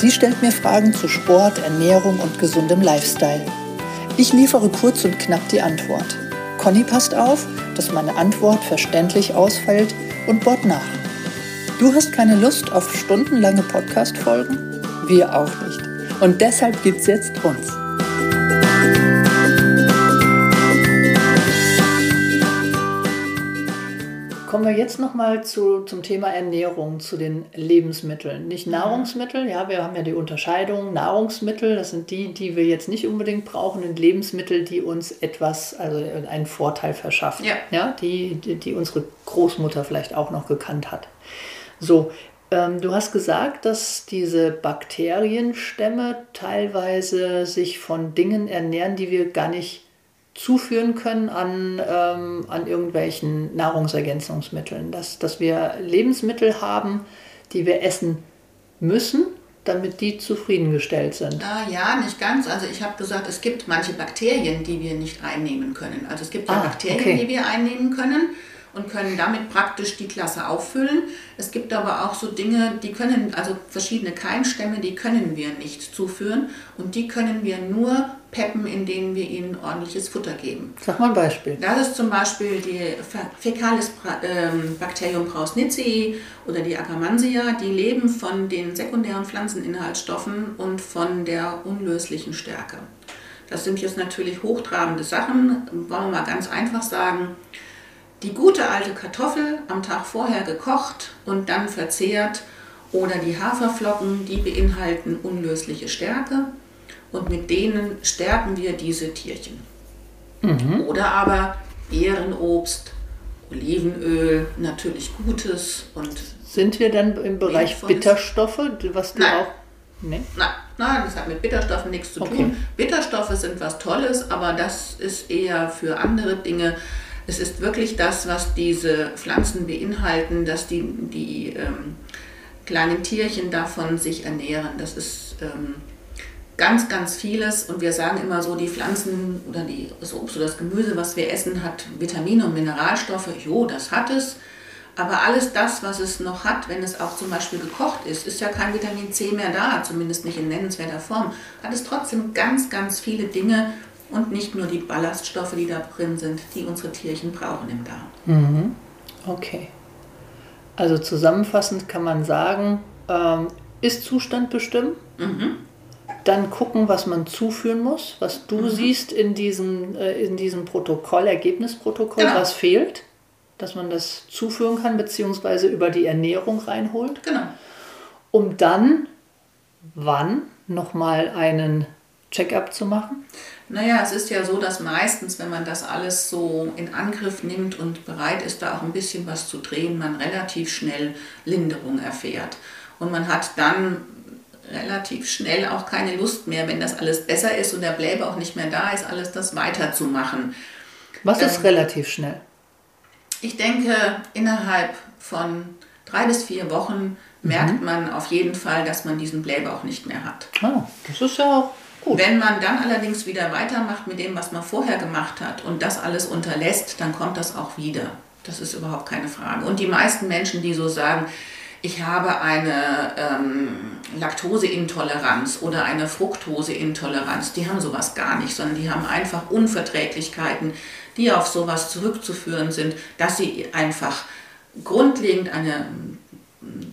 Sie stellt mir Fragen zu Sport, Ernährung und gesundem Lifestyle. Ich liefere kurz und knapp die Antwort. Conny passt auf, dass meine Antwort verständlich ausfällt und bohrt nach. Du hast keine Lust auf stundenlange Podcast-Folgen? Wir auch nicht. Und deshalb gibt's jetzt uns. Wir jetzt nochmal zu, zum Thema Ernährung, zu den Lebensmitteln. Nicht Nahrungsmittel, ja, wir haben ja die Unterscheidung. Nahrungsmittel, das sind die, die wir jetzt nicht unbedingt brauchen, und Lebensmittel, die uns etwas, also einen Vorteil verschaffen. Ja. ja die, die, die unsere Großmutter vielleicht auch noch gekannt hat. So, ähm, du hast gesagt, dass diese Bakterienstämme teilweise sich von Dingen ernähren, die wir gar nicht zuführen können an, ähm, an irgendwelchen Nahrungsergänzungsmitteln. Dass, dass wir Lebensmittel haben, die wir essen müssen, damit die zufriedengestellt sind. Ah, ja, nicht ganz. Also ich habe gesagt, es gibt manche Bakterien, die wir nicht einnehmen können. Also es gibt ja ah, Bakterien, okay. die wir einnehmen können und können damit praktisch die Klasse auffüllen. Es gibt aber auch so Dinge, die können, also verschiedene Keimstämme, die können wir nicht zuführen und die können wir nur peppen, indem wir ihnen ordentliches Futter geben. Sag mal ein Beispiel. Das ist zum Beispiel die Fecalis ähm, Bacterium prausnitzii oder die Akkermansia. Die leben von den sekundären Pflanzeninhaltsstoffen und von der unlöslichen Stärke. Das sind jetzt natürlich hochtrabende Sachen. Wollen wir mal ganz einfach sagen, die gute alte Kartoffel am Tag vorher gekocht und dann verzehrt oder die Haferflocken, die beinhalten unlösliche Stärke und mit denen stärken wir diese Tierchen. Mhm. Oder aber Ehrenobst, Olivenöl, natürlich Gutes und. Sind wir dann im Bereich Bitterstoffe, was du Nein. auch. Nee? Nein. Nein, das hat mit Bitterstoffen nichts zu tun. Okay. Bitterstoffe sind was Tolles, aber das ist eher für andere Dinge. Es ist wirklich das, was diese Pflanzen beinhalten, dass die, die ähm, kleinen Tierchen davon sich ernähren. Das ist ähm, ganz, ganz vieles. Und wir sagen immer so, die Pflanzen oder die, das Obst oder das Gemüse, was wir essen, hat Vitamine und Mineralstoffe. Jo, das hat es. Aber alles das, was es noch hat, wenn es auch zum Beispiel gekocht ist, ist ja kein Vitamin C mehr da, zumindest nicht in nennenswerter Form, hat es trotzdem ganz, ganz viele Dinge, und nicht nur die Ballaststoffe, die da drin sind, die unsere Tierchen brauchen im Darm. Mhm. Okay. Also zusammenfassend kann man sagen, ähm, ist Zustand bestimmen, mhm. dann gucken, was man zuführen muss, was du mhm. siehst in diesem, äh, in diesem Protokoll, Ergebnisprotokoll, genau. was fehlt, dass man das zuführen kann, beziehungsweise über die Ernährung reinholt. Genau. Um dann, wann, nochmal einen Check-up zu machen? Naja, es ist ja so, dass meistens, wenn man das alles so in Angriff nimmt und bereit ist, da auch ein bisschen was zu drehen, man relativ schnell Linderung erfährt. Und man hat dann relativ schnell auch keine Lust mehr, wenn das alles besser ist und der Bläbe auch nicht mehr da ist, alles das weiterzumachen. Was ist ähm, relativ schnell? Ich denke, innerhalb von drei bis vier Wochen merkt mhm. man auf jeden Fall, dass man diesen Bläbe auch nicht mehr hat. Ah, das ist ja auch Gut. Wenn man dann allerdings wieder weitermacht mit dem, was man vorher gemacht hat und das alles unterlässt, dann kommt das auch wieder. Das ist überhaupt keine Frage. Und die meisten Menschen, die so sagen, ich habe eine ähm, Laktoseintoleranz oder eine Fructoseintoleranz, die haben sowas gar nicht, sondern die haben einfach Unverträglichkeiten, die auf sowas zurückzuführen sind, dass sie einfach grundlegend eine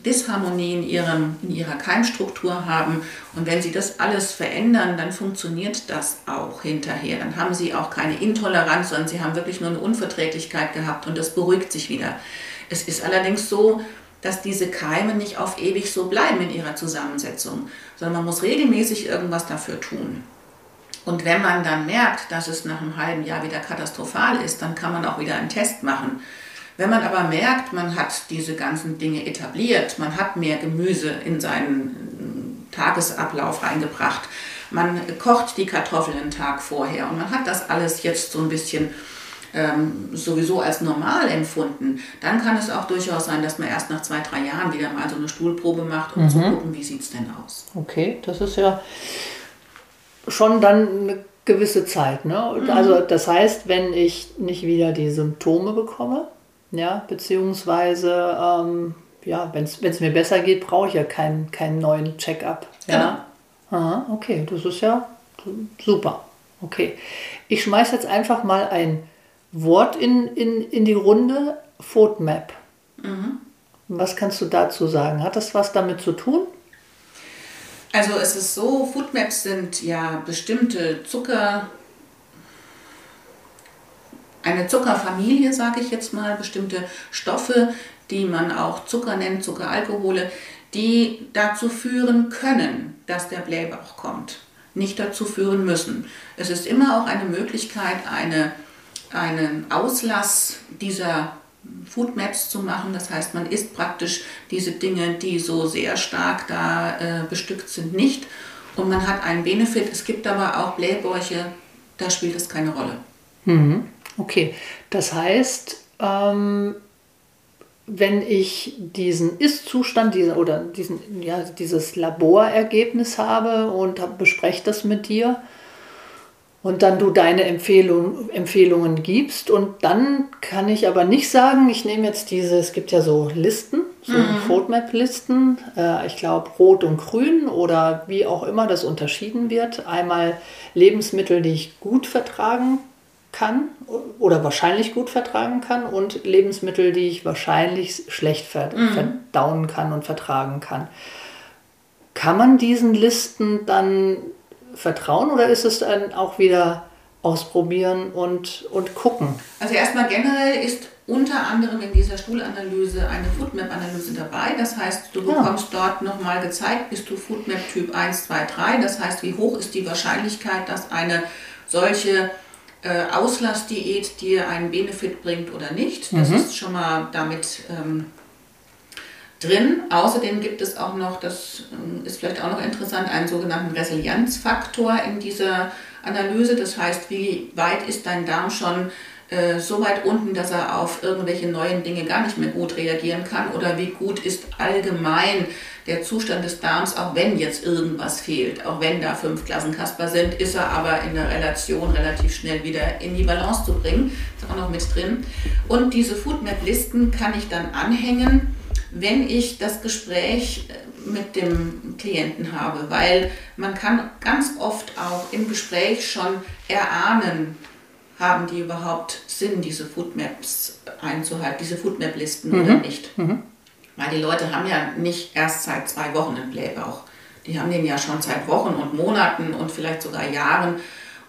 Disharmonie in, ihrem, in ihrer Keimstruktur haben. Und wenn sie das alles verändern, dann funktioniert das auch hinterher. Dann haben sie auch keine Intoleranz, sondern sie haben wirklich nur eine Unverträglichkeit gehabt und das beruhigt sich wieder. Es ist allerdings so, dass diese Keime nicht auf ewig so bleiben in ihrer Zusammensetzung, sondern man muss regelmäßig irgendwas dafür tun. Und wenn man dann merkt, dass es nach einem halben Jahr wieder katastrophal ist, dann kann man auch wieder einen Test machen. Wenn man aber merkt, man hat diese ganzen Dinge etabliert, man hat mehr Gemüse in seinen Tagesablauf reingebracht. Man kocht die Kartoffeln einen Tag vorher und man hat das alles jetzt so ein bisschen ähm, sowieso als normal empfunden, dann kann es auch durchaus sein, dass man erst nach zwei, drei Jahren wieder mal so eine Stuhlprobe macht, um mhm. zu gucken, wie sieht es denn aus. Okay, das ist ja schon dann eine gewisse Zeit. Ne? Mhm. Also das heißt, wenn ich nicht wieder die Symptome bekomme, ja, beziehungsweise ähm, ja, wenn es mir besser geht, brauche ich ja keinen, keinen neuen Check-up. Ja? Genau. Aha, okay, das ist ja super. Okay. Ich schmeiße jetzt einfach mal ein Wort in, in, in die Runde, FODMAP. Mhm. Was kannst du dazu sagen? Hat das was damit zu tun? Also es ist so, Foodmaps sind ja bestimmte Zucker, eine Zuckerfamilie, sage ich jetzt mal, bestimmte Stoffe, die man auch Zucker nennt, Zuckeralkohole, die dazu führen können, dass der Blähbauch kommt. Nicht dazu führen müssen. Es ist immer auch eine Möglichkeit, eine einen Auslass dieser Foodmaps zu machen. Das heißt, man isst praktisch diese Dinge, die so sehr stark da äh, bestückt sind, nicht. Und man hat einen Benefit. Es gibt aber auch Blähbäuche, da spielt es keine Rolle. Mhm. Okay, das heißt, ähm, wenn ich diesen Ist-Zustand diese, oder diesen, ja, dieses Laborergebnis habe und bespreche das mit dir, und dann du deine Empfehlung, Empfehlungen gibst. Und dann kann ich aber nicht sagen, ich nehme jetzt diese, es gibt ja so Listen, so mhm. Foodmap-Listen, äh, ich glaube rot und grün oder wie auch immer das unterschieden wird. Einmal Lebensmittel, die ich gut vertragen kann oder wahrscheinlich gut vertragen kann und Lebensmittel, die ich wahrscheinlich schlecht mhm. verdauen kann und vertragen kann. Kann man diesen Listen dann vertrauen oder ist es dann auch wieder ausprobieren und, und gucken? Also erstmal generell ist unter anderem in dieser Stuhlanalyse eine Foodmap-Analyse dabei. Das heißt, du bekommst ja. dort nochmal gezeigt, bist du Foodmap Typ 1, 2, 3. Das heißt, wie hoch ist die Wahrscheinlichkeit, dass eine solche äh, Auslassdiät dir einen Benefit bringt oder nicht. Das mhm. ist schon mal damit ähm, drin. Außerdem gibt es auch noch, das ähm, ist vielleicht auch noch interessant, einen sogenannten Resilienzfaktor in dieser Analyse. Das heißt, wie weit ist dein Darm schon äh, so weit unten, dass er auf irgendwelche neuen Dinge gar nicht mehr gut reagieren kann oder wie gut ist allgemein der Zustand des Darms, auch wenn jetzt irgendwas fehlt, auch wenn da fünf Klassen Kasper sind, ist er aber in der Relation relativ schnell wieder in die Balance zu bringen. Ist auch noch mit drin. Und diese Foodmap-Listen kann ich dann anhängen wenn ich das Gespräch äh, mit dem Klienten habe, weil man kann ganz oft auch im Gespräch schon erahnen, haben die überhaupt Sinn, diese Foodmaps einzuhalten, diese Foodmap-Listen mhm. oder nicht. Mhm. Weil die Leute haben ja nicht erst seit zwei Wochen einen Blähbauch. Die haben den ja schon seit Wochen und Monaten und vielleicht sogar Jahren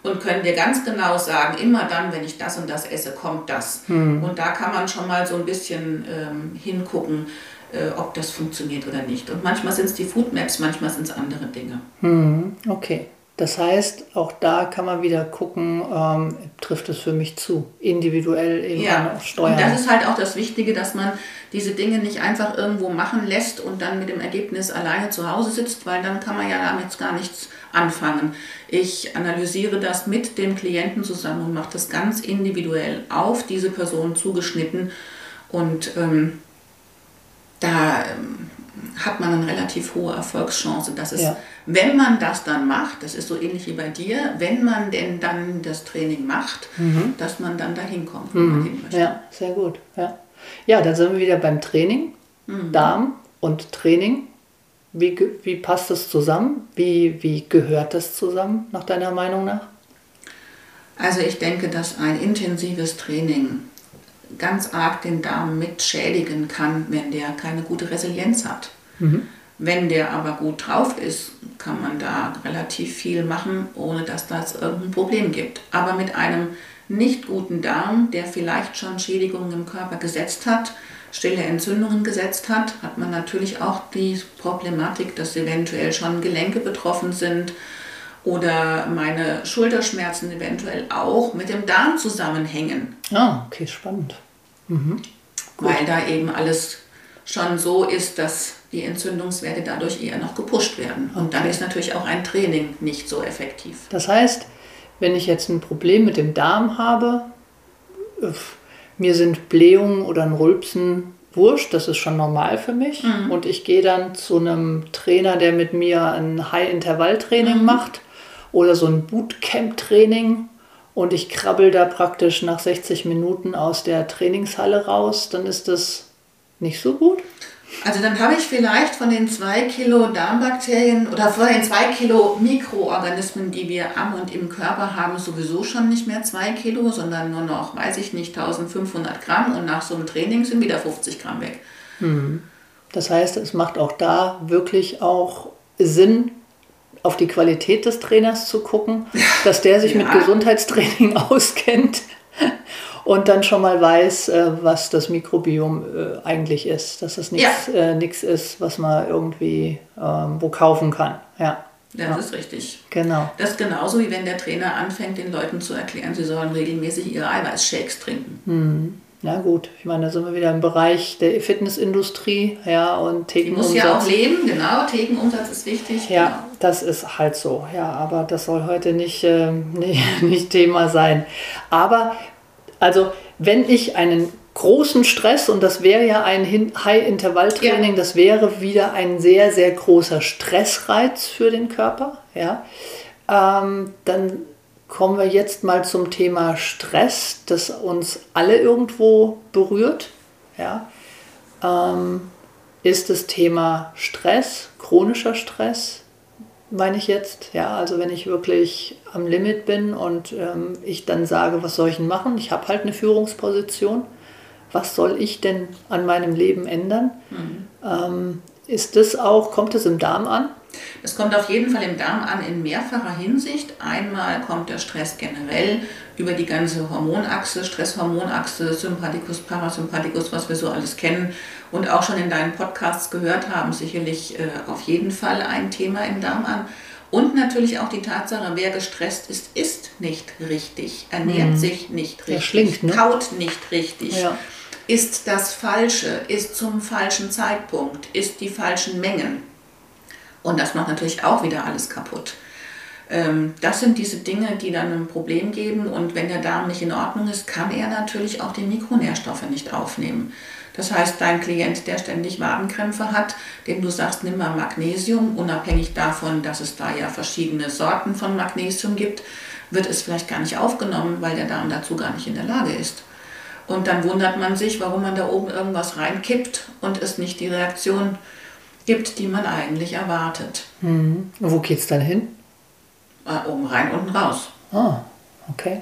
und können dir ganz genau sagen, immer dann, wenn ich das und das esse, kommt das. Mhm. Und da kann man schon mal so ein bisschen ähm, hingucken, äh, ob das funktioniert oder nicht. Und manchmal sind es die Foodmaps, manchmal sind es andere Dinge. Hm, okay. Das heißt, auch da kann man wieder gucken, ähm, trifft es für mich zu, individuell eben ja. steuern. Und das ist halt auch das Wichtige, dass man diese Dinge nicht einfach irgendwo machen lässt und dann mit dem Ergebnis alleine zu Hause sitzt, weil dann kann man ja damit gar nichts anfangen. Ich analysiere das mit dem Klienten zusammen und mache das ganz individuell auf diese Person zugeschnitten und ähm, da ähm, hat man eine relativ hohe Erfolgschance, dass es, ja. wenn man das dann macht, das ist so ähnlich wie bei dir, wenn man denn dann das Training macht, mhm. dass man dann dahin kommt, wo mhm. man hin möchte. Ja, sehr gut. Ja, ja dann sind wir wieder beim Training, mhm. Darm und Training. Wie, wie passt das zusammen? Wie, wie gehört das zusammen, nach deiner Meinung nach? Also ich denke, dass ein intensives Training ganz arg den Darm mit schädigen kann, wenn der keine gute Resilienz hat. Mhm. Wenn der aber gut drauf ist, kann man da relativ viel machen, ohne dass das irgendein Problem gibt. Aber mit einem nicht guten Darm, der vielleicht schon Schädigungen im Körper gesetzt hat, stille Entzündungen gesetzt hat, hat man natürlich auch die Problematik, dass eventuell schon Gelenke betroffen sind oder meine Schulterschmerzen eventuell auch mit dem Darm zusammenhängen. Ah, okay, spannend. Mhm. Weil da eben alles schon so ist, dass die Entzündungswerte dadurch eher noch gepusht werden. Und dann ist natürlich auch ein Training nicht so effektiv. Das heißt, wenn ich jetzt ein Problem mit dem Darm habe, mir sind Blähungen oder ein Rülpsen wurscht, das ist schon normal für mich. Mhm. Und ich gehe dann zu einem Trainer, der mit mir ein High-Intervall-Training mhm. macht oder so ein Bootcamp-Training und ich krabbel da praktisch nach 60 Minuten aus der Trainingshalle raus, dann ist das nicht so gut. Also dann habe ich vielleicht von den zwei Kilo Darmbakterien oder von den zwei Kilo Mikroorganismen, die wir am und im Körper haben, sowieso schon nicht mehr zwei Kilo, sondern nur noch, weiß ich nicht, 1500 Gramm und nach so einem Training sind wieder 50 Gramm weg. Hm. Das heißt, es macht auch da wirklich auch Sinn, auf die Qualität des Trainers zu gucken, dass der sich ja. mit Gesundheitstraining auskennt und dann schon mal weiß, äh, was das Mikrobiom äh, eigentlich ist. Dass es nichts ja. äh, ist, was man irgendwie ähm, wo kaufen kann. Ja. Das ja. ist richtig. Genau. Das ist genauso wie wenn der Trainer anfängt, den Leuten zu erklären, sie sollen regelmäßig ihre Eiweißshakes trinken. Mhm. Ja gut, ich meine, da sind wir wieder im Bereich der Fitnessindustrie, ja, und Thekenumsatz. Die muss ja auch leben, genau, Thekenumsatz ist wichtig. Ja, genau. das ist halt so, ja, aber das soll heute nicht, äh, nicht, nicht Thema sein. Aber also wenn ich einen großen Stress, und das wäre ja ein High-Intervall-Training, ja. das wäre wieder ein sehr, sehr großer Stressreiz für den Körper, ja, ähm, dann kommen wir jetzt mal zum Thema Stress, das uns alle irgendwo berührt. Ja. Ähm, ist das Thema Stress, chronischer Stress, meine ich jetzt. Ja, also wenn ich wirklich am Limit bin und ähm, ich dann sage, was soll ich denn machen? Ich habe halt eine Führungsposition. Was soll ich denn an meinem Leben ändern? Mhm. Ähm, ist das auch, kommt es im Darm an? Es kommt auf jeden Fall im Darm an in mehrfacher Hinsicht. Einmal kommt der Stress generell über die ganze Hormonachse, Stresshormonachse, Sympathikus, Parasympathikus, was wir so alles kennen und auch schon in deinen Podcasts gehört haben, sicherlich äh, auf jeden Fall ein Thema im Darm an. Und natürlich auch die Tatsache, wer gestresst ist, isst nicht richtig, ernährt mhm. sich nicht richtig, schlingt, ne? kaut nicht richtig, ja. isst das Falsche, isst zum falschen Zeitpunkt, isst die falschen Mengen. Und das macht natürlich auch wieder alles kaputt. Ähm, das sind diese Dinge, die dann ein Problem geben. Und wenn der Darm nicht in Ordnung ist, kann er natürlich auch die Mikronährstoffe nicht aufnehmen. Das heißt, dein Klient, der ständig Wadenkrämpfe hat, dem du sagst, nimm mal Magnesium, unabhängig davon, dass es da ja verschiedene Sorten von Magnesium gibt, wird es vielleicht gar nicht aufgenommen, weil der Darm dazu gar nicht in der Lage ist. Und dann wundert man sich, warum man da oben irgendwas reinkippt und es nicht die Reaktion gibt, die man eigentlich erwartet. Mhm. Wo geht es dann hin? Äh, oben rein, unten raus. Ah, okay.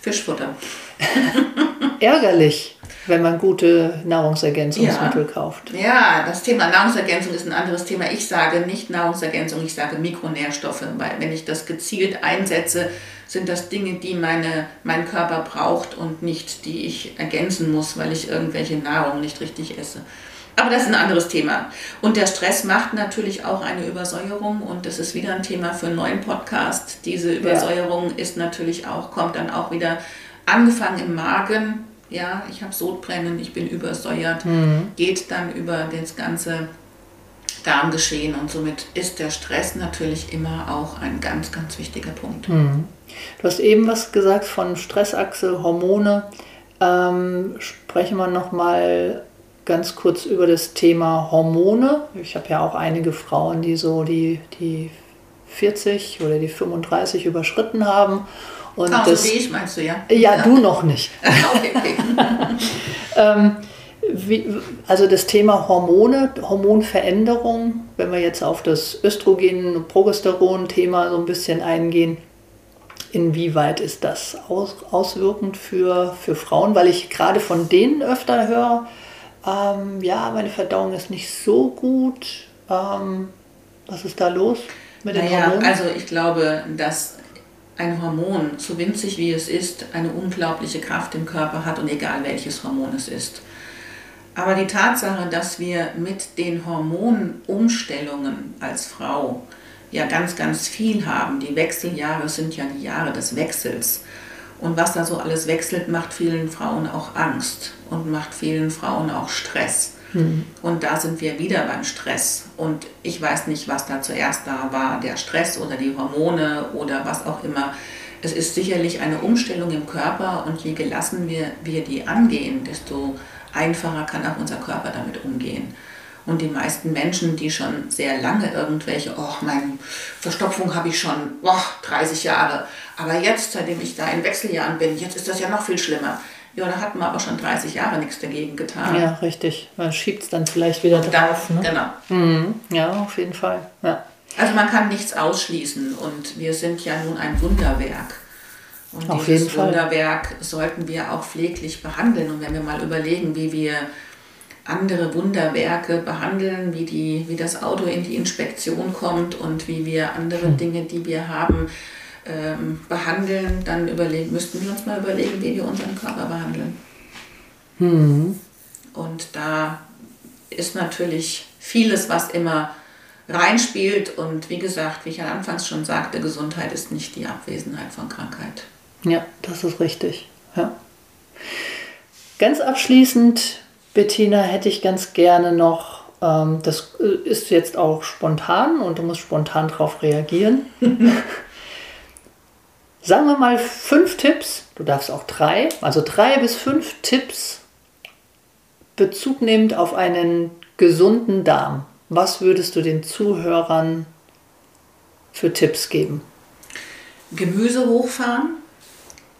Fischfutter. Ärgerlich, wenn man gute Nahrungsergänzungsmittel ja. kauft. Ja, das Thema Nahrungsergänzung ist ein anderes Thema. Ich sage nicht Nahrungsergänzung, ich sage Mikronährstoffe, weil wenn ich das gezielt einsetze, sind das Dinge, die meine, mein Körper braucht und nicht die ich ergänzen muss, weil ich irgendwelche Nahrung nicht richtig esse. Aber das ist ein anderes Thema. Und der Stress macht natürlich auch eine Übersäuerung und das ist wieder ein Thema für einen neuen Podcast. Diese Übersäuerung ja. ist natürlich auch, kommt dann auch wieder angefangen im Magen. Ja, ich habe Sodbrennen, ich bin übersäuert, mhm. geht dann über das ganze Darmgeschehen und somit ist der Stress natürlich immer auch ein ganz, ganz wichtiger Punkt. Mhm. Du hast eben was gesagt von Stressachse, Hormone. Ähm, sprechen wir nochmal ganz kurz über das Thema Hormone. Ich habe ja auch einige Frauen, die so die, die 40 oder die 35 überschritten haben. Und Ach, das, so wie ich meinst du, ja? Ja, du noch nicht. okay, okay. ähm, wie, also das Thema Hormone, Hormonveränderung, wenn wir jetzt auf das Östrogen- Progesteron-Thema so ein bisschen eingehen, inwieweit ist das aus, auswirkend für, für Frauen? Weil ich gerade von denen öfter höre, ähm, ja, meine Verdauung ist nicht so gut. Ähm, was ist da los mit den naja, Hormonen? Also ich glaube, dass ein Hormon, so winzig wie es ist, eine unglaubliche Kraft im Körper hat und egal welches Hormon es ist. Aber die Tatsache, dass wir mit den Hormonumstellungen als Frau ja ganz, ganz viel haben, die Wechseljahre sind ja die Jahre des Wechsels, und was da so alles wechselt, macht vielen Frauen auch Angst und macht vielen Frauen auch Stress. Mhm. Und da sind wir wieder beim Stress. Und ich weiß nicht, was da zuerst da war, der Stress oder die Hormone oder was auch immer. Es ist sicherlich eine Umstellung im Körper und je gelassener wir, wir die angehen, desto einfacher kann auch unser Körper damit umgehen. Und die meisten Menschen, die schon sehr lange irgendwelche, oh, meine Verstopfung habe ich schon oh, 30 Jahre, aber jetzt, seitdem ich da in Wechseljahren bin, jetzt ist das ja noch viel schlimmer. Ja, da hatten wir aber schon 30 Jahre nichts dagegen getan. Ja, richtig. Man schiebt es dann vielleicht wieder Und drauf. Dann, ne? Genau. Mhm. Ja, auf jeden Fall. Ja. Also man kann nichts ausschließen und wir sind ja nun ein Wunderwerk. Und auf dieses jeden Fall. Wunderwerk sollten wir auch pfleglich behandeln. Und wenn wir mal überlegen, wie wir andere Wunderwerke behandeln, wie, die, wie das Auto in die Inspektion kommt und wie wir andere hm. Dinge, die wir haben, ähm, behandeln, dann überlegen, müssten wir uns mal überlegen, wie wir unseren Körper behandeln. Hm. Und da ist natürlich vieles, was immer reinspielt. Und wie gesagt, wie ich anfangs schon sagte, Gesundheit ist nicht die Abwesenheit von Krankheit. Ja, das ist richtig. Ja. Ganz abschließend Bettina, hätte ich ganz gerne noch, ähm, das äh, ist jetzt auch spontan und du musst spontan darauf reagieren. Sagen wir mal fünf Tipps, du darfst auch drei, also drei bis fünf Tipps Bezug nehmend auf einen gesunden Darm. Was würdest du den Zuhörern für Tipps geben? Gemüse hochfahren,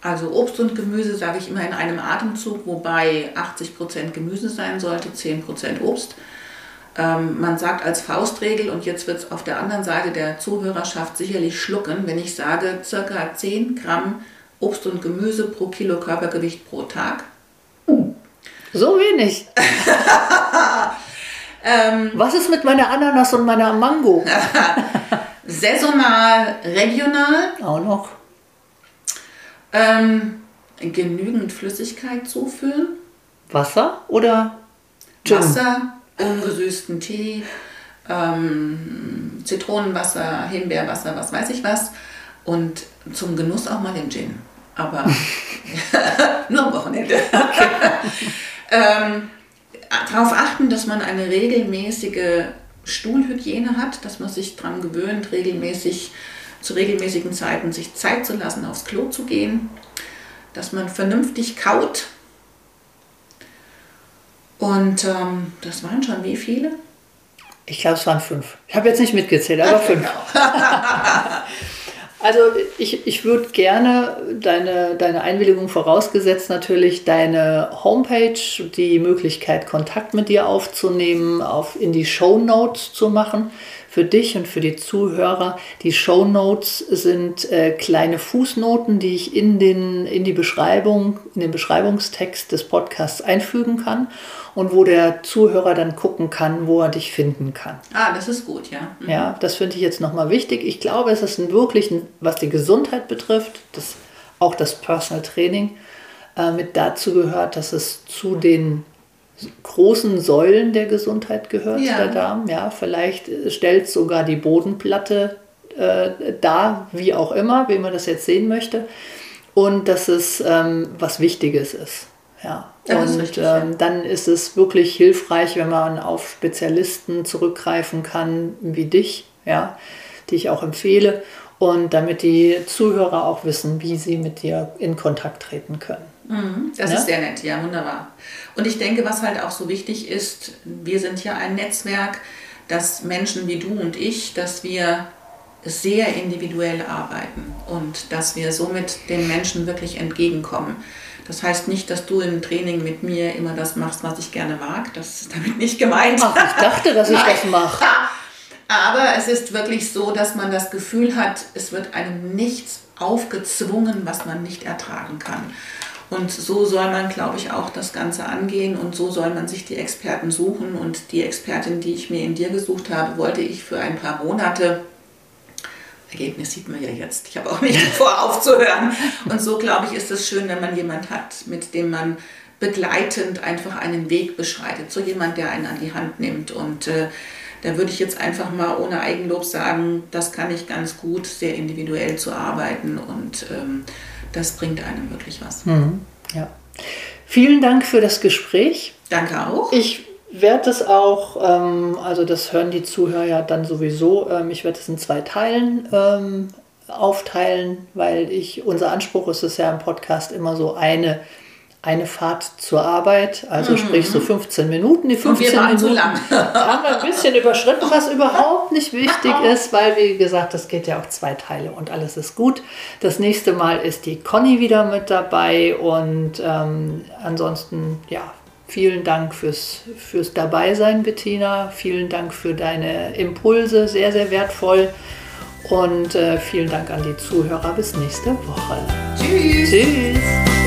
also Obst und Gemüse sage ich immer in einem Atemzug, wobei 80% Gemüse sein sollte, 10% Obst. Ähm, man sagt als Faustregel, und jetzt wird es auf der anderen Seite der Zuhörerschaft sicherlich schlucken, wenn ich sage, circa 10 Gramm Obst und Gemüse pro Kilo Körpergewicht pro Tag. So wenig. ähm, Was ist mit meiner Ananas und meiner Mango? Saisonal, regional. Auch noch. Ähm, genügend Flüssigkeit zuführen. Wasser oder Gin? Wasser, ungesüßten Tee, ähm, Zitronenwasser, Himbeerwasser, was weiß ich was. Und zum Genuss auch mal den Gin. Aber nur am Wochenende. Ähm, darauf achten, dass man eine regelmäßige Stuhlhygiene hat, dass man sich daran gewöhnt, regelmäßig zu regelmäßigen Zeiten sich Zeit zu lassen, aufs Klo zu gehen, dass man vernünftig kaut. Und ähm, das waren schon wie viele? Ich glaube, es waren fünf. Ich habe jetzt nicht mitgezählt, aber fünf. also ich, ich würde gerne deine, deine Einwilligung vorausgesetzt natürlich deine Homepage, die Möglichkeit, Kontakt mit dir aufzunehmen, auf, in die Show Notes zu machen für dich und für die Zuhörer. Die Show Notes sind äh, kleine Fußnoten, die ich in, den, in die Beschreibung, in den Beschreibungstext des Podcasts einfügen kann und wo der Zuhörer dann gucken kann, wo er dich finden kann. Ah, das ist gut, ja. Mhm. Ja, das finde ich jetzt nochmal wichtig. Ich glaube, es ist ein wirklich, was die Gesundheit betrifft, das, auch das Personal Training äh, mit dazu gehört, dass es zu den großen Säulen der Gesundheit gehört, ja. der Darm. Ja, vielleicht stellt sogar die Bodenplatte äh, dar, wie auch immer, wie man das jetzt sehen möchte. Und dass es ähm, was Wichtiges ist. Ja. Das und richtig, ähm, ja. dann ist es wirklich hilfreich, wenn man auf Spezialisten zurückgreifen kann, wie dich, ja, die ich auch empfehle. Und damit die Zuhörer auch wissen, wie sie mit dir in Kontakt treten können. Mhm, das ja? ist sehr nett, ja, wunderbar. Und ich denke, was halt auch so wichtig ist, wir sind ja ein Netzwerk, dass Menschen wie du und ich, dass wir sehr individuell arbeiten und dass wir somit den Menschen wirklich entgegenkommen. Das heißt nicht, dass du im Training mit mir immer das machst, was ich gerne mag. Das ist damit nicht gemeint. Ach, ich dachte, dass ich das mache. Aber es ist wirklich so, dass man das Gefühl hat, es wird einem nichts aufgezwungen, was man nicht ertragen kann. Und so soll man, glaube ich, auch das Ganze angehen und so soll man sich die Experten suchen. Und die Expertin, die ich mir in dir gesucht habe, wollte ich für ein paar Monate. Ergebnis sieht man ja jetzt. Ich habe auch nicht vor, aufzuhören. Und so, glaube ich, ist es schön, wenn man jemand hat, mit dem man begleitend einfach einen Weg beschreitet. So jemand, der einen an die Hand nimmt. Und äh, da würde ich jetzt einfach mal ohne Eigenlob sagen, das kann ich ganz gut, sehr individuell zu arbeiten. Und ähm, das bringt einem wirklich was. Mhm. Ja. Vielen Dank für das Gespräch. Danke auch. Ich werde es auch, ähm, also das hören die Zuhörer ja dann sowieso, ähm, ich werde es in zwei Teilen ähm, aufteilen, weil ich, unser Anspruch ist es ja im Podcast immer so eine eine Fahrt zur Arbeit, also mhm. sprich so 15 Minuten. Die 15 Minuten zu lang. haben wir ein bisschen überschritten, was überhaupt nicht wichtig ist, weil wie gesagt, das geht ja auch zwei Teile und alles ist gut. Das nächste Mal ist die Conny wieder mit dabei und ähm, ansonsten ja. Vielen Dank fürs, fürs Dabeisein, Bettina. Vielen Dank für deine Impulse, sehr, sehr wertvoll. Und äh, vielen Dank an die Zuhörer. Bis nächste Woche. Tschüss. Tschüss.